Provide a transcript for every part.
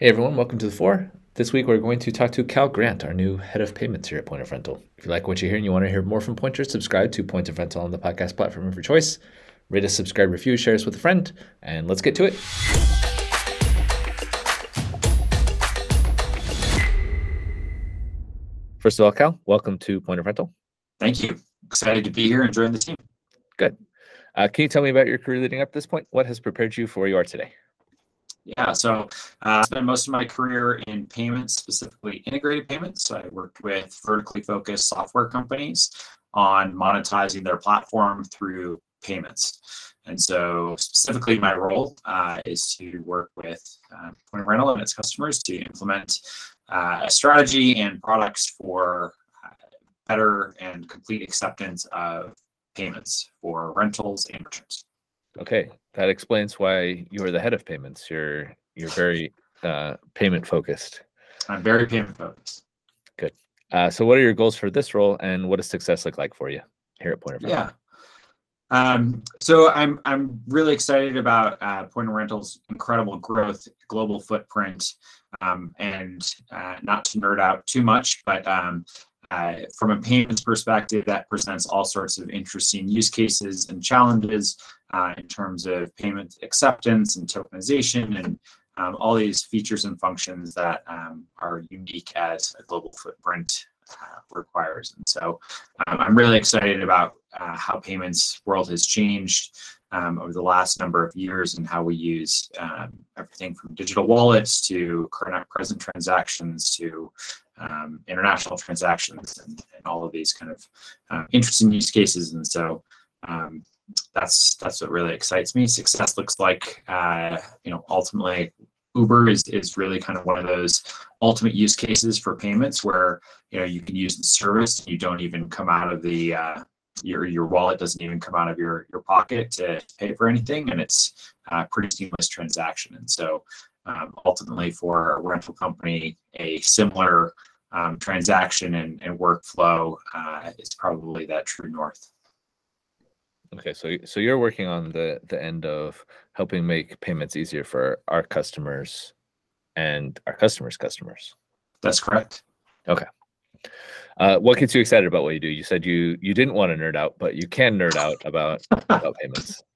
Hey everyone, welcome to the floor. This week we're going to talk to Cal Grant, our new head of payments here at Point of Rental. If you like what you hear and you want to hear more from Pointer, subscribe to Point of Rental on the podcast platform of your choice. Rate us, subscribe, review, share us with a friend, and let's get to it. First of all, Cal, welcome to Point of Rental. Thank you. Excited to be here and join the team. Good. Uh, can you tell me about your career leading up to this point? What has prepared you for where you are today? Yeah, so uh, I spent most of my career in payments, specifically integrated payments. So I worked with vertically focused software companies on monetizing their platform through payments. And so, specifically, my role uh, is to work with uh, Point Rental and its customers to implement uh, a strategy and products for uh, better and complete acceptance of payments for rentals and returns. Okay, that explains why you are the head of payments. You're you're very uh, payment focused. I'm very payment focused. Good. Uh, so, what are your goals for this role, and what does success look like for you here at Point of Rental? Yeah. Um, so I'm I'm really excited about uh, Point of Rental's incredible growth, global footprint, um, and uh, not to nerd out too much, but um, uh, from a payments perspective, that presents all sorts of interesting use cases and challenges uh, in terms of payment acceptance and tokenization and um, all these features and functions that um, are unique as a global footprint uh, requires. And so um, I'm really excited about uh, how payments world has changed um, over the last number of years and how we use um, everything from digital wallets to card present transactions to um, international transactions and, and, all of these kind of interesting use cases. And so that's that's what really excites me. Success looks like uh, you know ultimately Uber is is really kind of one of those ultimate use cases for payments where you know you can use the service. You don't even come out of the uh, your your wallet doesn't even come out of your your pocket to pay for anything and it's a pretty seamless transaction. And so um, ultimately for a rental company a similar um, transaction and, and workflow uh, is probably that true north Okay, so so you're working on the the end of helping make payments easier for our customers and our customers' customers. That's correct. Okay. Uh, what gets you excited about what you do? You said you you didn't want to nerd out, but you can nerd out about about payments.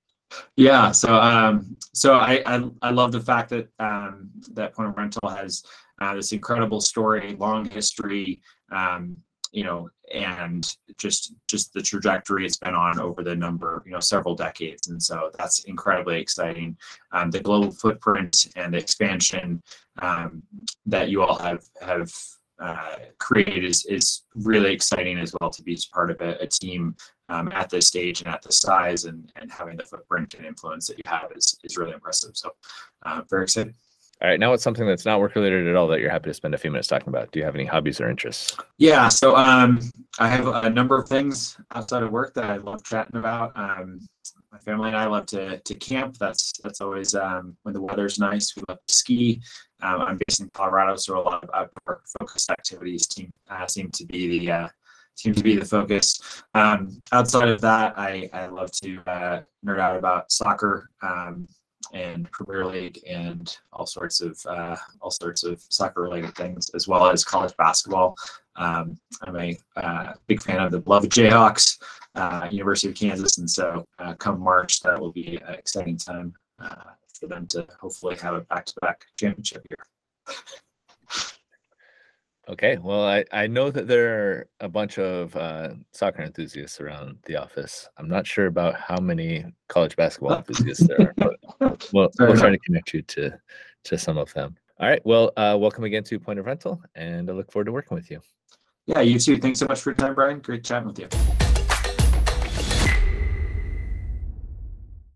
Yeah, so um, so I, I, I love the fact that um, that Point of Rental has uh, this incredible story, long history, um, you know, and just just the trajectory it's been on over the number, you know, several decades, and so that's incredibly exciting. Um, the global footprint and the expansion um, that you all have have uh, created is is really exciting as well to be part of a, a team um, at this stage and at this size, and and having the footprint and influence that you have is is really impressive. So, uh, very excited. All right, now it's something that's not work related at all that you're happy to spend a few minutes talking about. Do you have any hobbies or interests? Yeah, so um, I have a number of things outside of work that I love chatting about. Um, my family and I love to to camp. That's that's always um, when the weather's nice. We love to ski. Um, I'm based in Colorado, so a lot of outdoor focused activities seem uh, seem to be the uh, to be the focus. Um, outside of that, I, I love to uh, nerd out about soccer. And Premier League and all sorts of uh, all sorts of soccer related things, as well as college basketball. Um, I'm a uh, big fan of the beloved Jayhawks, uh, University of Kansas, and so uh, come March, that will be an exciting time uh, for them to hopefully have a back-to-back championship here. Okay, well, I, I know that there are a bunch of uh, soccer enthusiasts around the office. I'm not sure about how many college basketball enthusiasts there are, but we'll, we'll try to connect you to to some of them. All right, well, uh, welcome again to Point of Rental, and I look forward to working with you. Yeah, you too. Thanks so much for your time, Brian. Great chatting with you.